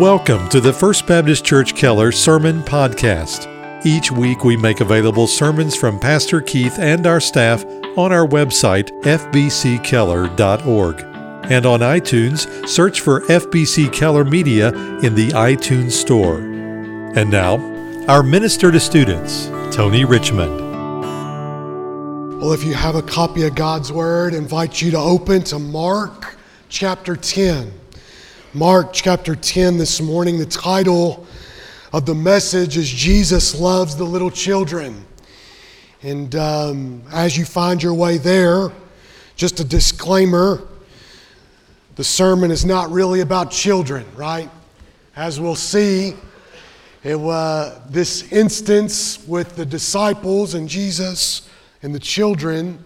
Welcome to the First Baptist Church Keller Sermon Podcast. Each week we make available sermons from Pastor Keith and our staff on our website, fbckeller.org. And on iTunes, search for FBC Keller Media in the iTunes Store. And now, our minister to students, Tony Richmond. Well, if you have a copy of God's Word, I invite you to open to Mark chapter 10. Mark chapter 10 this morning. The title of the message is Jesus Loves the Little Children. And um, as you find your way there, just a disclaimer the sermon is not really about children, right? As we'll see, it, uh, this instance with the disciples and Jesus and the children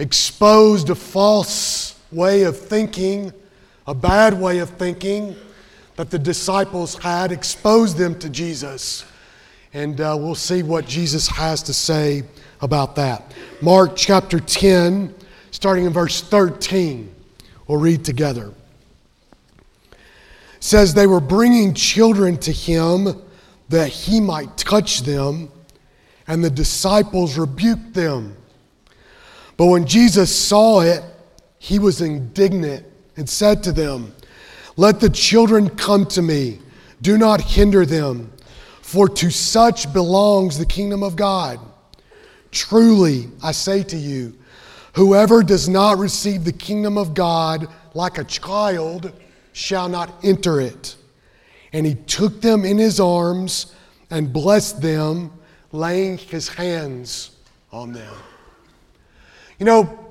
exposed a false way of thinking a bad way of thinking that the disciples had, exposed them to Jesus. And uh, we'll see what Jesus has to say about that. Mark chapter 10, starting in verse 13. We'll read together. It says, They were bringing children to him that he might touch them, and the disciples rebuked them. But when Jesus saw it, he was indignant and said to them, Let the children come to me, do not hinder them, for to such belongs the kingdom of God. Truly, I say to you, whoever does not receive the kingdom of God like a child shall not enter it. And he took them in his arms and blessed them, laying his hands on them. You know,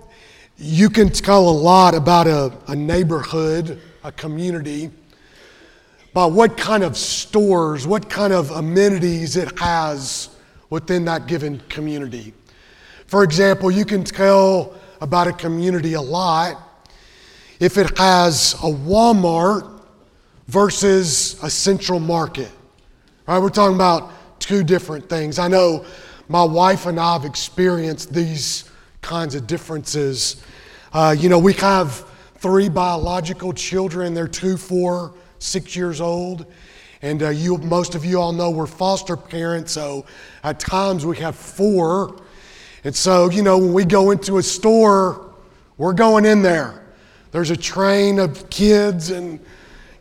you can tell a lot about a, a neighborhood, a community, about what kind of stores, what kind of amenities it has within that given community. For example, you can tell about a community a lot if it has a Walmart versus a central market. Right? We're talking about two different things. I know my wife and I have experienced these kinds of differences. Uh, you know, we have three biological children. They're two, four, six years old. And uh, you, most of you all know we're foster parents, so at times we have four. And so, you know, when we go into a store, we're going in there. There's a train of kids, and,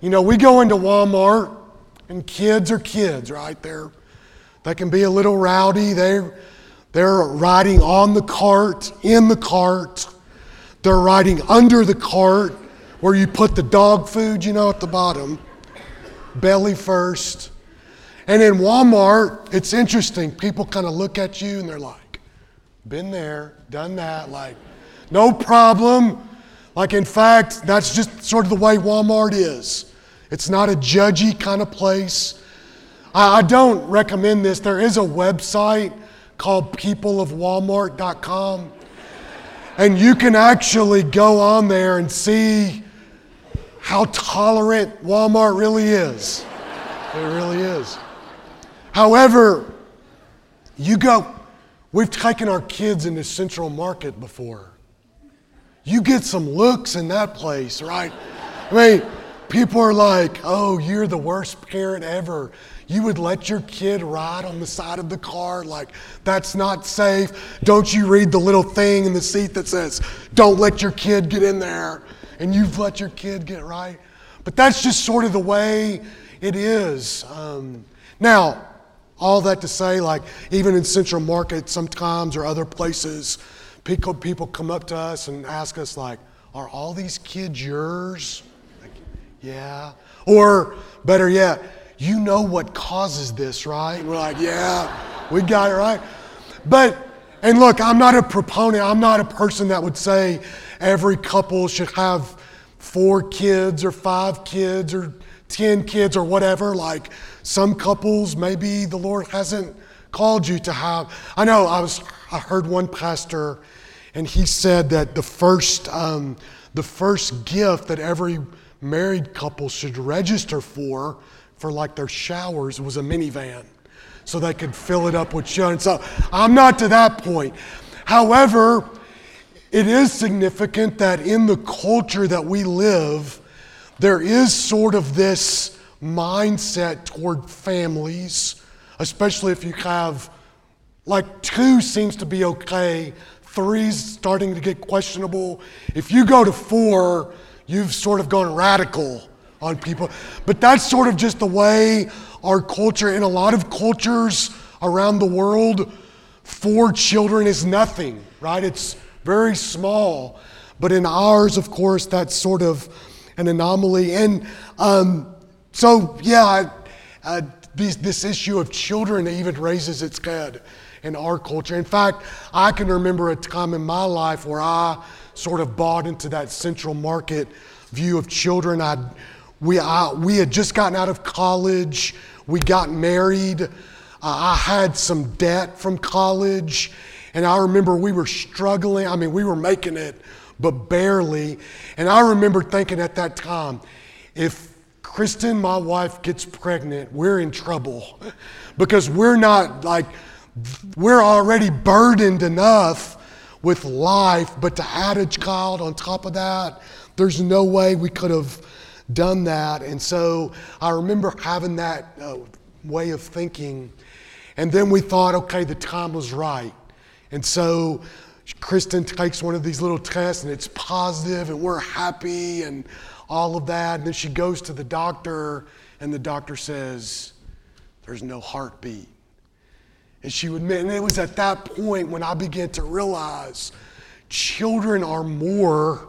you know, we go into Walmart, and kids are kids, right? They're, they can be a little rowdy. They're, they're riding on the cart, in the cart. They're riding under the cart where you put the dog food, you know, at the bottom, belly first. And in Walmart, it's interesting. People kind of look at you and they're like, been there, done that, like, no problem. Like, in fact, that's just sort of the way Walmart is. It's not a judgy kind of place. I, I don't recommend this. There is a website called peopleofwalmart.com. And you can actually go on there and see how tolerant Walmart really is. It really is. However, you go, we've taken our kids into Central Market before. You get some looks in that place, right? I mean, people are like, oh, you're the worst parent ever. You would let your kid ride on the side of the car like that's not safe. Don't you read the little thing in the seat that says, don't let your kid get in there? And you've let your kid get right. But that's just sort of the way it is. Um, now, all that to say, like even in Central Market sometimes or other places, people, people come up to us and ask us like, are all these kids yours? Like, yeah. Or better yet, you know what causes this, right? we're like, yeah, we got it right. But, and look, I'm not a proponent, I'm not a person that would say every couple should have four kids or five kids or 10 kids or whatever. Like some couples, maybe the Lord hasn't called you to have. I know I was, I heard one pastor and he said that the first, um, the first gift that every married couple should register for for like their showers was a minivan so they could fill it up with children. So I'm not to that point. However, it is significant that in the culture that we live, there is sort of this mindset toward families, especially if you have like two seems to be okay, three's starting to get questionable. If you go to four, you've sort of gone radical on people. But that's sort of just the way our culture, in a lot of cultures around the world, four children is nothing, right? It's very small. But in ours, of course, that's sort of an anomaly. And um, so, yeah, uh, this, this issue of children even raises its head in our culture. In fact, I can remember a time in my life where I sort of bought into that central market view of children. I, we, I, we had just gotten out of college, we got married. Uh, I had some debt from college, and I remember we were struggling. I mean, we were making it, but barely. And I remember thinking at that time, if Kristen, my wife, gets pregnant, we're in trouble because we're not like, we're already burdened enough with life, but to add a child on top of that, there's no way we could have done that. And so I remember having that uh, way of thinking. And then we thought, okay, the time was right. And so Kristen takes one of these little tests and it's positive and we're happy and all of that. And then she goes to the doctor and the doctor says, there's no heartbeat. And she would admit, and it was at that point when I began to realize children are more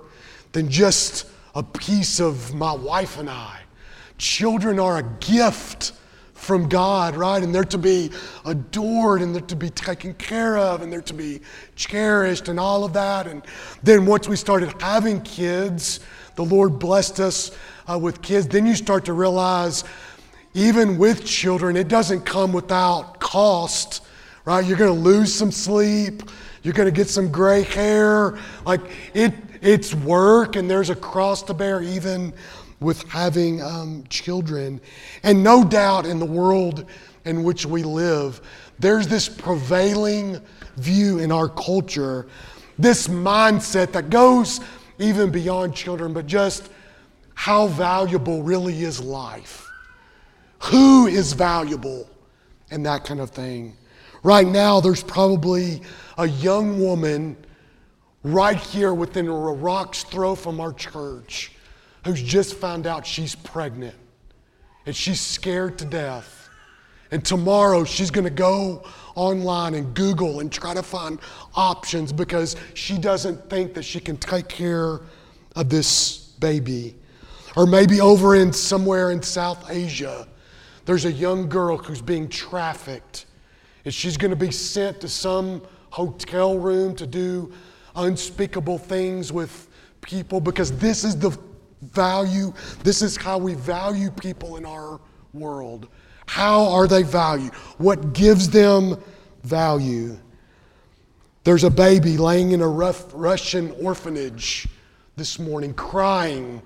than just a piece of my wife and I. Children are a gift from God, right? And they're to be adored and they're to be taken care of and they're to be cherished and all of that. And then once we started having kids, the Lord blessed us uh, with kids. Then you start to realize, even with children, it doesn't come without cost right? You're going to lose some sleep. You're going to get some gray hair. Like it, it's work, and there's a cross to bear even with having um, children. And no doubt in the world in which we live, there's this prevailing view in our culture, this mindset that goes even beyond children, but just how valuable really is life. Who is valuable and that kind of thing. Right now, there's probably a young woman right here within a rock's throw from our church who's just found out she's pregnant and she's scared to death. And tomorrow she's going to go online and Google and try to find options because she doesn't think that she can take care of this baby. Or maybe over in somewhere in South Asia, there's a young girl who's being trafficked and she's going to be sent to some hotel room to do unspeakable things with people because this is the value, this is how we value people in our world. How are they valued? What gives them value? There's a baby laying in a rough Russian orphanage this morning crying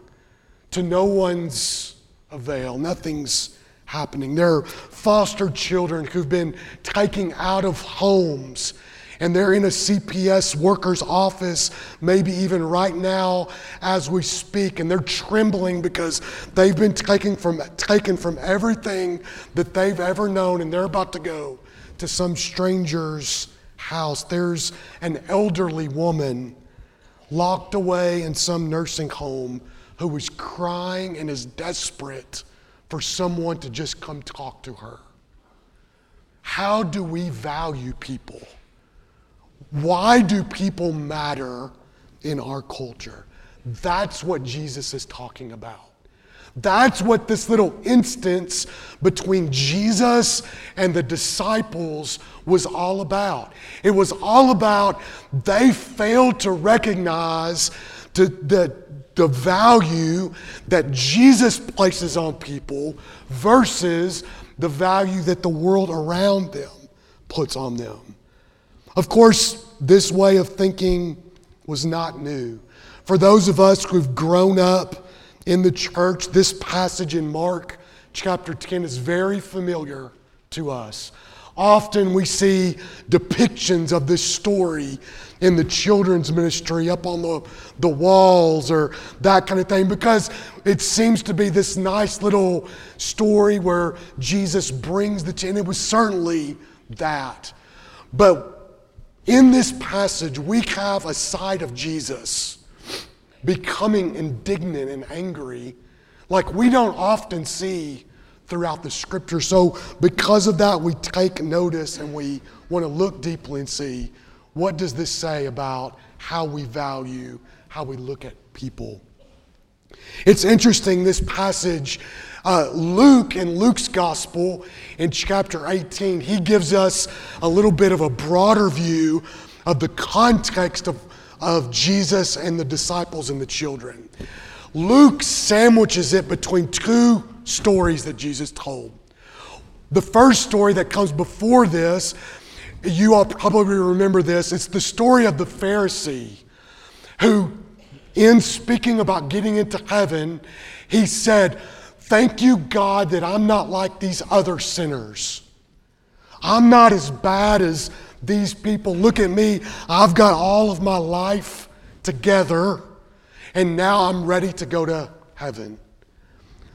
to no one's avail. Nothing's happening. There are foster children who've been taken out of homes and they're in a CPS worker's office, maybe even right now as we speak, and they're trembling because they've been taken from, taken from everything that they've ever known, and they're about to go to some stranger's house. There's an elderly woman locked away in some nursing home who is crying and is desperate for someone to just come talk to her. How do we value people? Why do people matter in our culture? That's what Jesus is talking about. That's what this little instance between Jesus and the disciples was all about. It was all about they failed to recognize that the value that Jesus places on people versus the value that the world around them puts on them. Of course, this way of thinking was not new. For those of us who've grown up in the church, this passage in Mark chapter 10 is very familiar to us. often we see depictions of this story in the children's ministry up on the, the walls or that kind of thing because it seems to be this nice little story where Jesus brings the, ten. it was certainly that. But in this passage, we have a side of Jesus becoming indignant and angry like we don't often see throughout the scripture. So, because of that, we take notice and we want to look deeply and see what does this say about how we value, how we look at people. It's interesting, this passage, uh, Luke in Luke's gospel in chapter 18, he gives us a little bit of a broader view of the context of, of Jesus and the disciples and the children. Luke sandwiches it between two stories that Jesus told. The first story that comes before this, you all probably remember this, it's the story of the Pharisee who, in speaking about getting into heaven, he said, Thank you, God, that I'm not like these other sinners. I'm not as bad as these people. Look at me. I've got all of my life together and now I'm ready to go to heaven.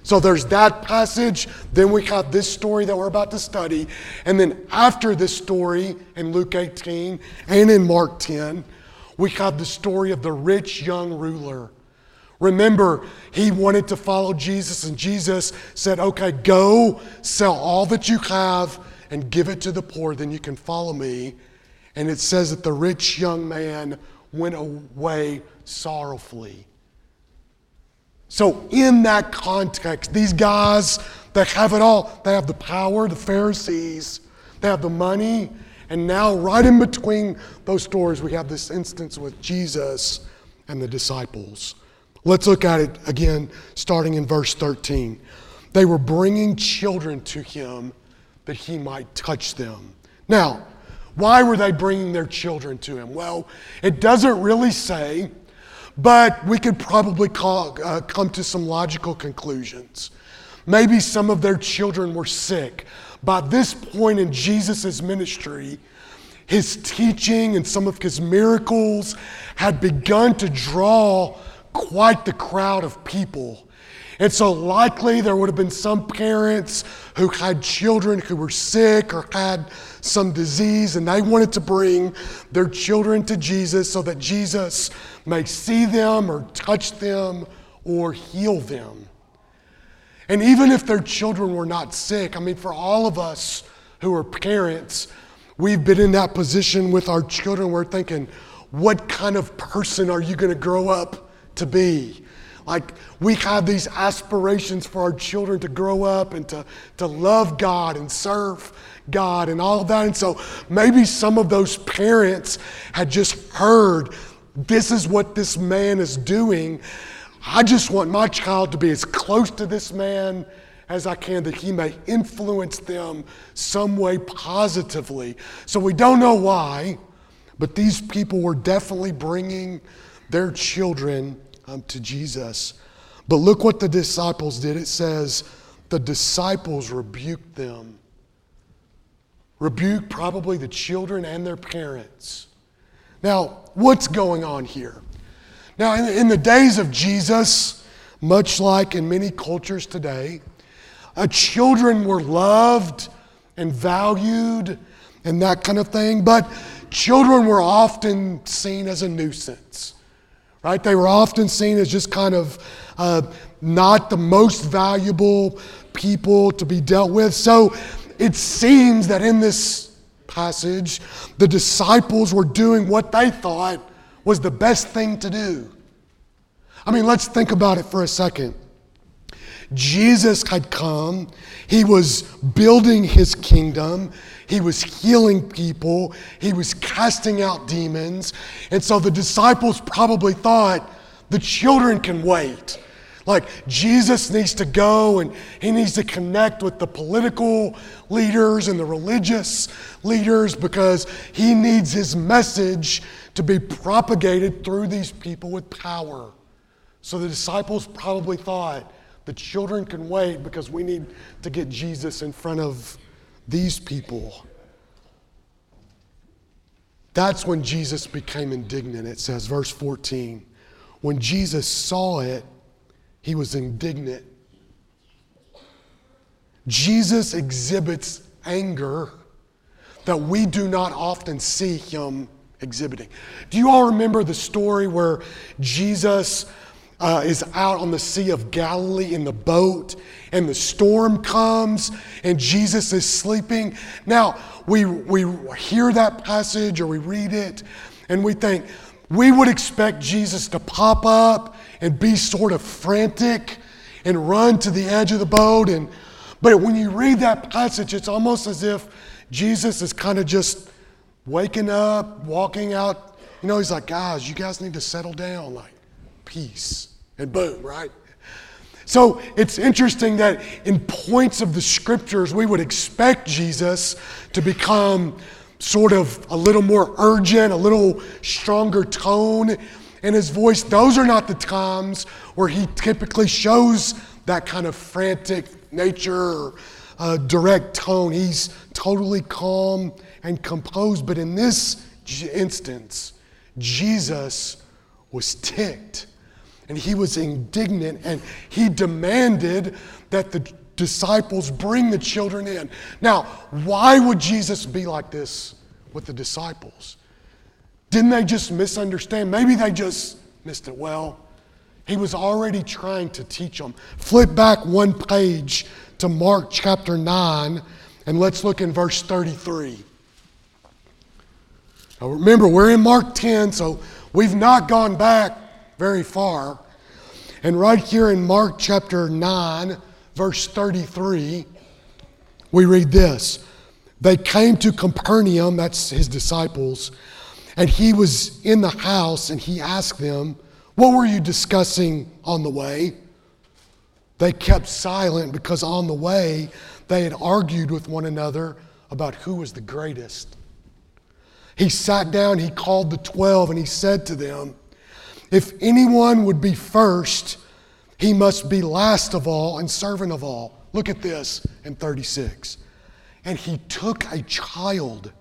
So there's that passage. Then we have this story that we're about to study. And then after this story in Luke 18 and in Mark 10, we have the story of the rich young ruler. Remember, he wanted to follow Jesus, and Jesus said, Okay, go sell all that you have and give it to the poor, then you can follow me. And it says that the rich young man went away sorrowfully. So, in that context, these guys that have it all, they have the power, the Pharisees, they have the money, and now, right in between those stories, we have this instance with Jesus and the disciples. Let's look at it again, starting in verse 13. They were bringing children to him that he might touch them. Now, why were they bringing their children to him? Well, it doesn't really say, but we could probably call, uh, come to some logical conclusions. Maybe some of their children were sick. By this point in Jesus' ministry, his teaching and some of his miracles had begun to draw quite the crowd of people. And so, likely, there would have been some parents who had children who were sick or had some disease, and they wanted to bring their children to Jesus so that Jesus may see them or touch them or heal them. And even if their children were not sick, I mean, for all of us who are parents, we've been in that position with our children. We're thinking, what kind of person are you going to grow up to be? Like, we have these aspirations for our children to grow up and to, to love God and serve God and all of that. And so maybe some of those parents had just heard this is what this man is doing. I just want my child to be as close to this man as I can that he may influence them some way positively. So we don't know why, but these people were definitely bringing their children um, to Jesus. But look what the disciples did. It says, the disciples rebuked them. Rebuked probably the children and their parents. Now, what's going on here? Now, in, in the days of Jesus, much like in many cultures today, uh, children were loved and valued and that kind of thing, but children were often seen as a nuisance right? They were often seen as just kind of uh, not the most valuable people to be dealt with. So it seems that in this passage, the disciples were doing what they thought was the best thing to do. I mean, let's think about it for a second. Jesus had come, he was building his kingdom, he was healing people, he was casting out demons. And so the disciples probably thought the children can wait. Like Jesus needs to go and he needs to connect with the political leaders and the religious leaders because he needs his message to be propagated through these people with power. So the disciples probably thought the children can wait because we need to get Jesus in front of these people. That's when Jesus became indignant. It says, verse 14. When Jesus saw it, he was indignant. Jesus exhibits anger that we do not often see him exhibiting. Do you all remember the story where Jesus uh, is out on the Sea of Galilee in the boat and the storm comes and Jesus is sleeping? Now, we, we hear that passage or we read it and we think, we would expect Jesus to pop up and be sort of frantic and run to the edge of the boat. And, but when you read that passage, it's almost as if Jesus is kind of just waking up, walking out. You know, he's like, guys, you guys need to settle down, like, peace. And boom, right? So it's interesting that in points of the scriptures, we would expect Jesus to become sort of a little more urgent, a little stronger tone in his voice. Those are not the times where he typically shows that kind of frantic nature or uh, direct tone. He's totally calm and composed. But in this instance, Jesus was ticked and he was indignant and he demanded that the disciples bring the children in. Now, why would Jesus be like this with the disciples? Didn't they just misunderstand? Maybe they just missed it. Well, he was already trying to teach them. Flip back one page to Mark chapter 9, and let's look in verse 33. Now remember, we're in Mark 10, so we've not gone back very far. And right here in Mark chapter 9, verse 33, we read this They came to Capernaum, that's his disciples, and he was in the house and he asked them, What were you discussing on the way? They kept silent because on the way they had argued with one another about who was the greatest. He sat down, he called the twelve, and he said to them, If anyone would be first, he must be last of all and servant of all. Look at this in 36. And he took a child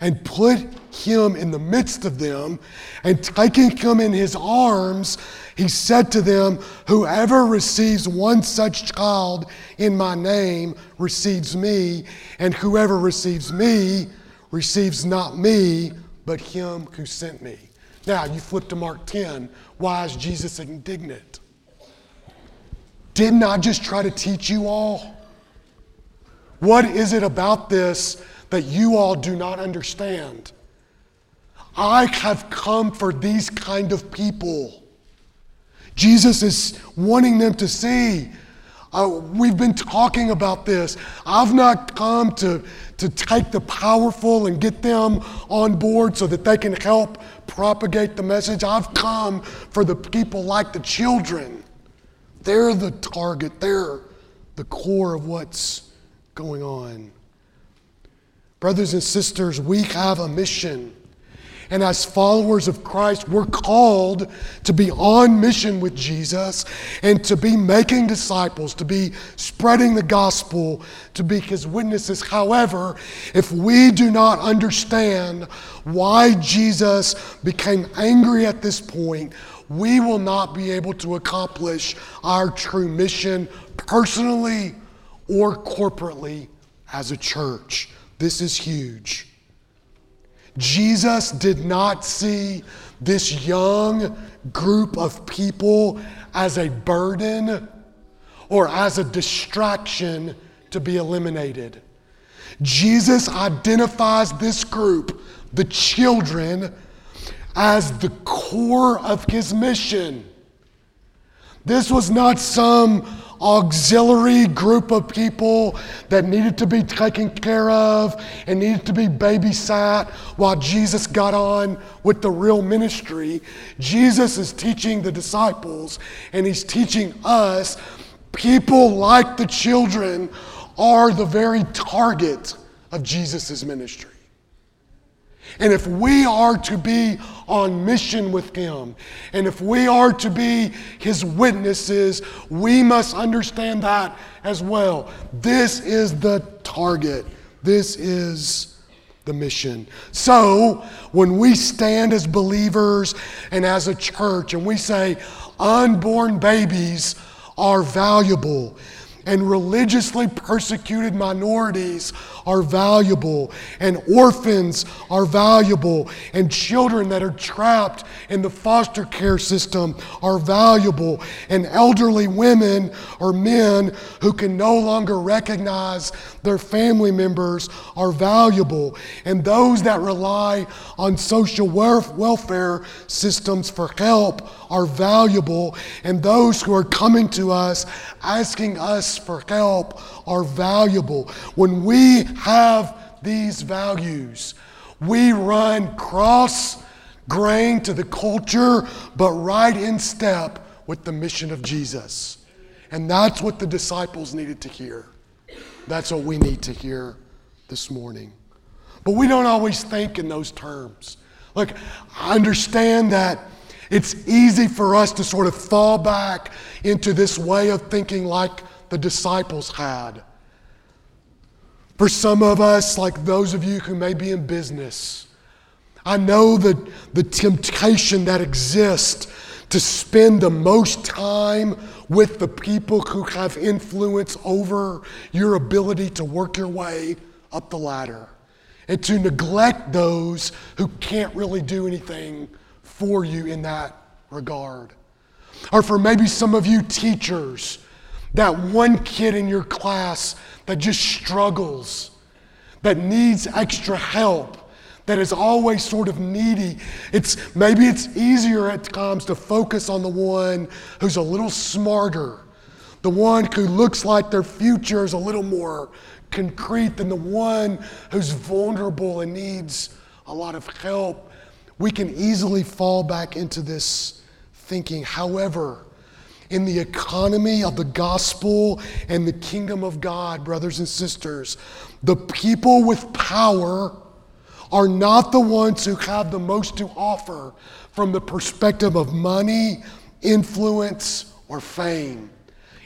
and put him in the midst of them, and taking him in his arms, he said to them, Whoever receives one such child in my name receives me, and whoever receives me receives not me, but him who sent me. Now, you flip to Mark 10. Why is Jesus indignant? Didn't I just try to teach you all? What is it about this that you all do not understand? I have come for these kind of people. Jesus is wanting them to see. Uh, we've been talking about this. I've not come to, to take the powerful and get them on board so that they can help propagate the message. I've come for the people like the children they're the target, they're the core of what's going on. Brothers and sisters, we have a mission. And as followers of Christ, we're called to be on mission with Jesus and to be making disciples, to be spreading the gospel, to be his witnesses. However, if we do not understand why Jesus became angry at this point, we will not be able to accomplish our true mission personally or corporately as a church. This is huge. Jesus did not see this young group of people as a burden or as a distraction to be eliminated. Jesus identifies this group, the children, as the core of his mission. This was not some auxiliary group of people that needed to be taken care of and needed to be babysat while Jesus got on with the real ministry. Jesus is teaching the disciples and he's teaching us. People like the children are the very target of Jesus' ministry. And if we are to be on mission with Him, and if we are to be His witnesses, we must understand that as well. This is the target, this is the mission. So, when we stand as believers and as a church and we say unborn babies are valuable, and religiously persecuted minorities are valuable, and orphans are valuable, and children that are trapped in the foster care system are valuable, and elderly women or men who can no longer recognize their family members are valuable, and those that rely on social welfare systems for help are valuable, and those who are coming to us asking us for help are valuable. When we have these values, we run cross grain to the culture, but right in step with the mission of Jesus. And that's what the disciples needed to hear. That's what we need to hear this morning. But we don't always think in those terms. Look, I understand that it's easy for us to sort of fall back into this way of thinking like the disciples had. For some of us, like those of you who may be in business, I know that the temptation that exists to spend the most time with the people who have influence over your ability to work your way up the ladder and to neglect those who can't really do anything for you in that regard. Or for maybe some of you teachers, that one kid in your class that just struggles, that needs extra help, that is always sort of needy. It's maybe it's easier at times to focus on the one who's a little smarter, the one who looks like their future is a little more concrete than the one who's vulnerable and needs a lot of help we can easily fall back into this thinking. However, in the economy of the gospel and the kingdom of God, brothers and sisters, the people with power are not the ones who have the most to offer from the perspective of money, influence, or fame.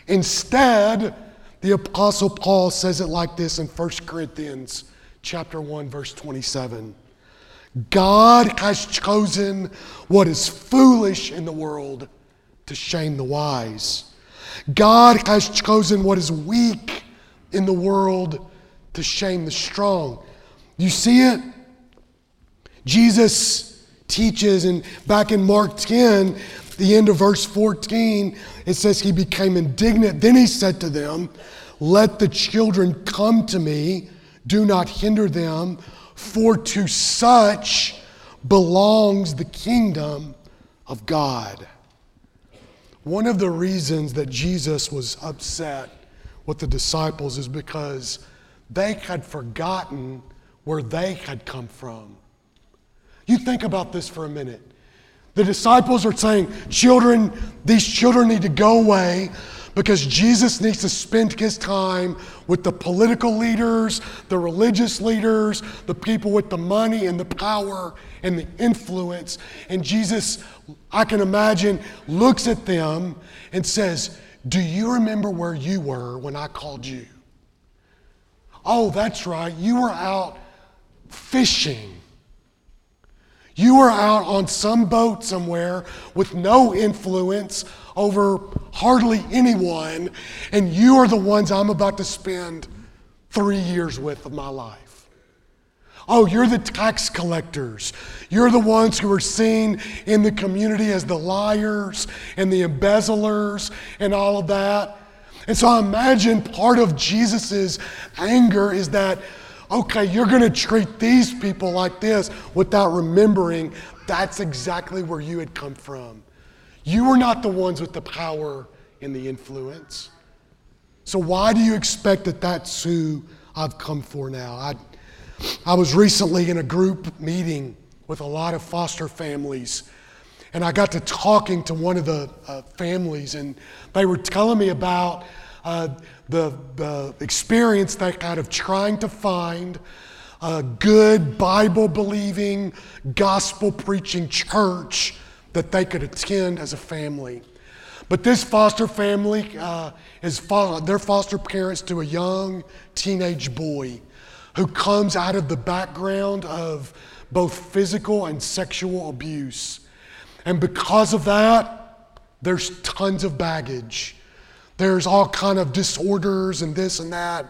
Instead, the apostle Paul says it like this in 1 Corinthians chapter 1 verse 27. God has chosen what is foolish in the world to shame the wise. God has chosen what is weak in the world to shame the strong. You see it? Jesus teaches, and back in Mark 10, the end of verse 14, it says, He became indignant. Then he said to them, Let the children come to me, do not hinder them for to such belongs the kingdom of God. One of the reasons that Jesus was upset with the disciples is because they had forgotten where they had come from. You think about this for a minute. The disciples are saying, Children, these children need to go away because Jesus needs to spend his time with the political leaders, the religious leaders, the people with the money and the power and the influence. And Jesus, I can imagine, looks at them and says, Do you remember where you were when I called you? Oh, that's right. You were out fishing. You were out on some boat somewhere with no influence over hardly anyone, and you are the ones I'm about to spend three years with of my life. Oh, you're the tax collectors. You're the ones who are seen in the community as the liars and the embezzlers and all of that. And so I imagine part of Jesus' anger is that, okay, you're going to treat these people like this without remembering that's exactly where you had come from. You were not the ones with the power and the influence. So, why do you expect that that's who I've come for now? I, I was recently in a group meeting with a lot of foster families, and I got to talking to one of the uh, families, and they were telling me about uh, the, the experience that had of trying to find a good Bible believing, gospel preaching church that they could attend as a family. But this foster family uh, is fo- their foster parents to a young teenage boy who comes out of the background of both physical and sexual abuse. And because of that, there's tons of baggage. There's all kind of disorders and this and that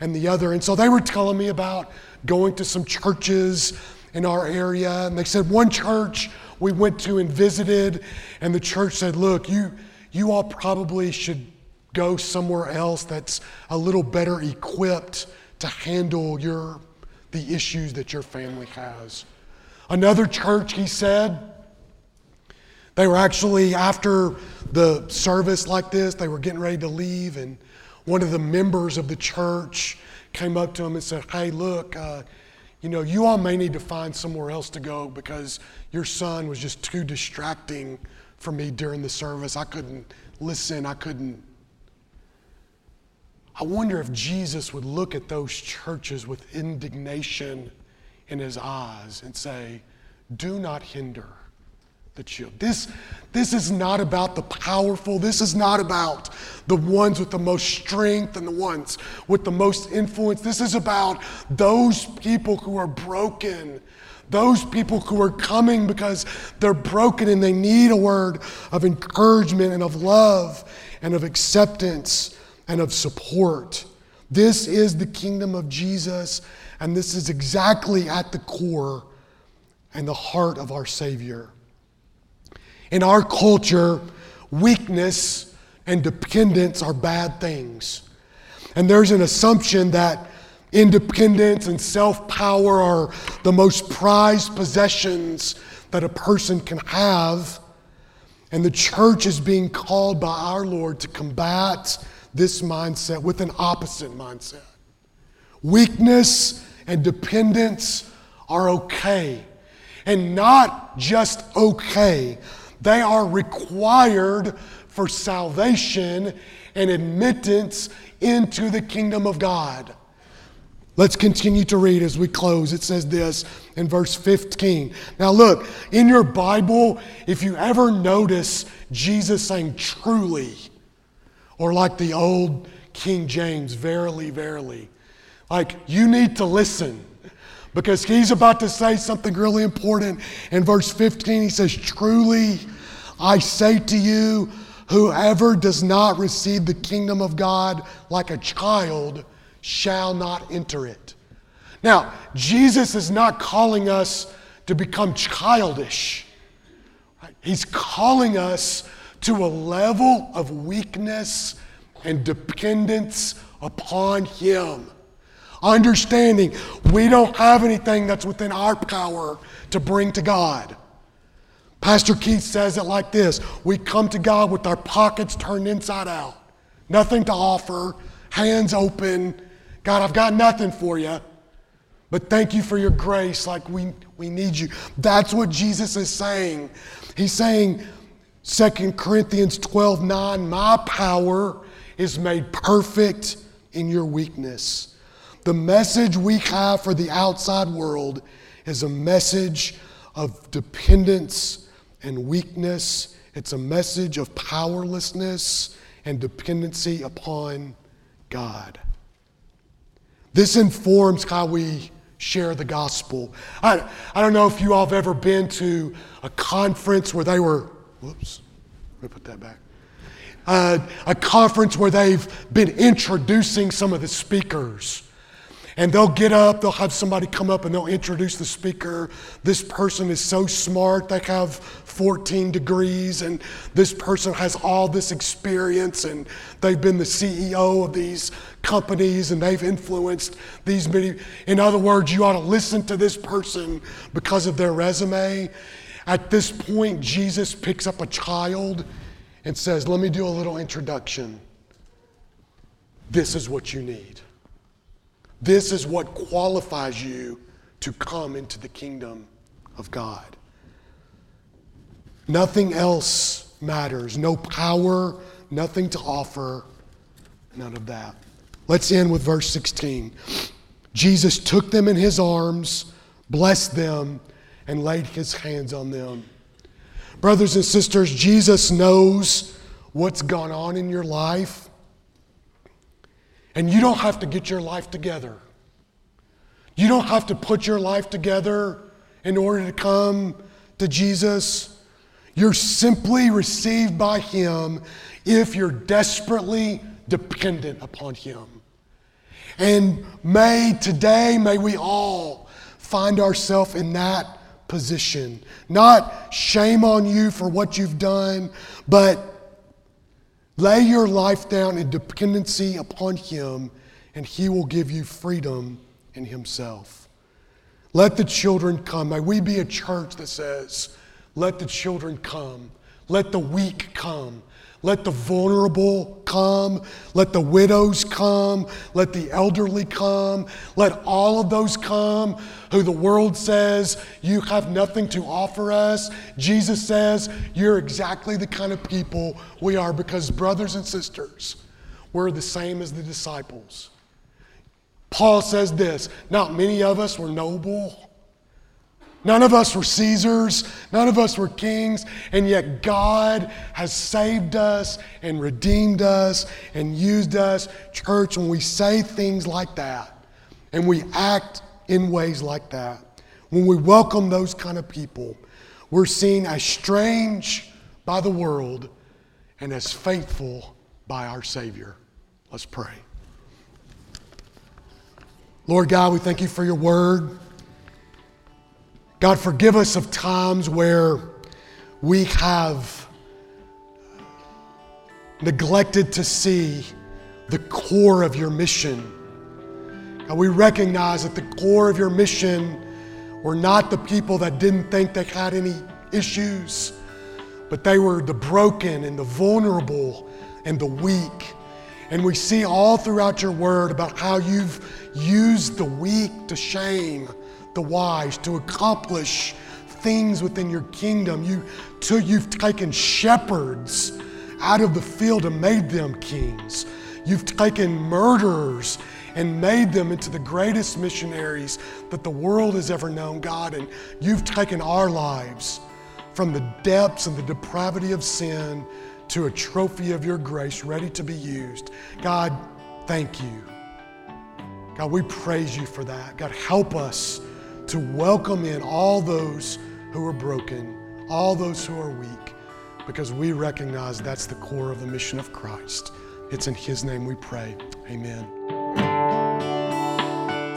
and the other. And so they were telling me about going to some churches in our area. And they said one church we went to and visited, and the church said, Look, you, you all probably should go somewhere else that's a little better equipped to handle your, the issues that your family has. Another church, he said, they were actually, after the service like this, they were getting ready to leave, and one of the members of the church came up to him and said, Hey, look, uh, you know, you all may need to find somewhere else to go because your son was just too distracting for me during the service. I couldn't listen, I couldn't. I wonder if Jesus would look at those churches with indignation in his eyes and say, Do not hinder the children. This, this is not about the powerful. This is not about the ones with the most strength and the ones with the most influence. This is about those people who are broken. Those people who are coming because they're broken and they need a word of encouragement and of love and of acceptance and of support. This is the kingdom of Jesus, and this is exactly at the core and the heart of our Savior. In our culture, weakness and dependence are bad things. And there's an assumption that independence and self power are the most prized possessions that a person can have. And the church is being called by our Lord to combat this mindset with an opposite mindset. Weakness and dependence are okay. And not just okay, they are required for salvation and admittance into the kingdom of God. Let's continue to read as we close. It says this in verse 15. Now, look, in your Bible, if you ever notice Jesus saying truly, or like the old King James, verily, verily, like you need to listen because he's about to say something really important. In verse 15, he says, Truly, I say to you, whoever does not receive the kingdom of God like a child shall not enter it. Now, Jesus is not calling us to become childish. He's calling us to a level of weakness and dependence upon Him. Understanding we don't have anything that's within our power to bring to God. Pastor Keith says it like this We come to God with our pockets turned inside out, nothing to offer, hands open. God, I've got nothing for you, but thank you for your grace. Like we, we need you. That's what Jesus is saying. He's saying, 2 Corinthians 12 9, my power is made perfect in your weakness. The message we have for the outside world is a message of dependence and weakness. It's a message of powerlessness and dependency upon God. This informs how we share the gospel. I, I don't know if you all have ever been to a conference where they were, whoops, let me put that back. Uh, a conference where they've been introducing some of the speakers. And they'll get up, they'll have somebody come up and they'll introduce the speaker. This person is so smart, they have 14 degrees, and this person has all this experience, and they've been the CEO of these companies and they've influenced these many. In other words, you ought to listen to this person because of their resume. At this point, Jesus picks up a child and says, Let me do a little introduction. This is what you need. This is what qualifies you to come into the kingdom of God. Nothing else matters. No power, nothing to offer, none of that. Let's end with verse 16. Jesus took them in his arms, blessed them, and laid his hands on them. Brothers and sisters, Jesus knows what's gone on in your life. And you don't have to get your life together. You don't have to put your life together in order to come to Jesus. You're simply received by Him if you're desperately dependent upon Him. And may today, may we all find ourselves in that position. Not shame on you for what you've done, but lay your life down in dependency upon Him, and He will give you freedom in Himself. Let the children come. May we be a church that says, Let the children come. Let the weak come. Let the vulnerable come. Let the widows come. Let the elderly come. Let all of those come who the world says you have nothing to offer us. Jesus says you're exactly the kind of people we are because, brothers and sisters, we're the same as the disciples. Paul says this not many of us were noble. None of us were Caesars, none of us were kings, and yet God has saved us and redeemed us and used us. Church, when we say things like that and we act in ways like that, when we welcome those kind of people, we're seen as strange by the world and as faithful by our Savior. Let's pray. Lord God, we thank you for your word. God, forgive us of times where we have neglected to see the core of your mission. God, we recognize that the core of your mission were not the people that didn't think they had any issues, but they were the broken and the vulnerable and the weak. And we see all throughout your word about how you've used the weak to shame the wise to accomplish things within your kingdom. You, to, you've taken shepherds out of the field and made them kings. You've taken murderers and made them into the greatest missionaries that the world has ever known, God. And you've taken our lives from the depths and the depravity of sin to a trophy of your grace ready to be used. God, thank you. God, we praise you for that. God, help us to welcome in all those who are broken, all those who are weak, because we recognize that's the core of the mission of Christ. It's in His name we pray. Amen.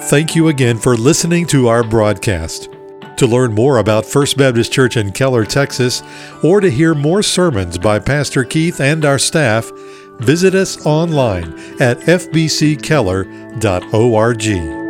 Thank you again for listening to our broadcast. To learn more about First Baptist Church in Keller, Texas, or to hear more sermons by Pastor Keith and our staff, visit us online at fbckeller.org.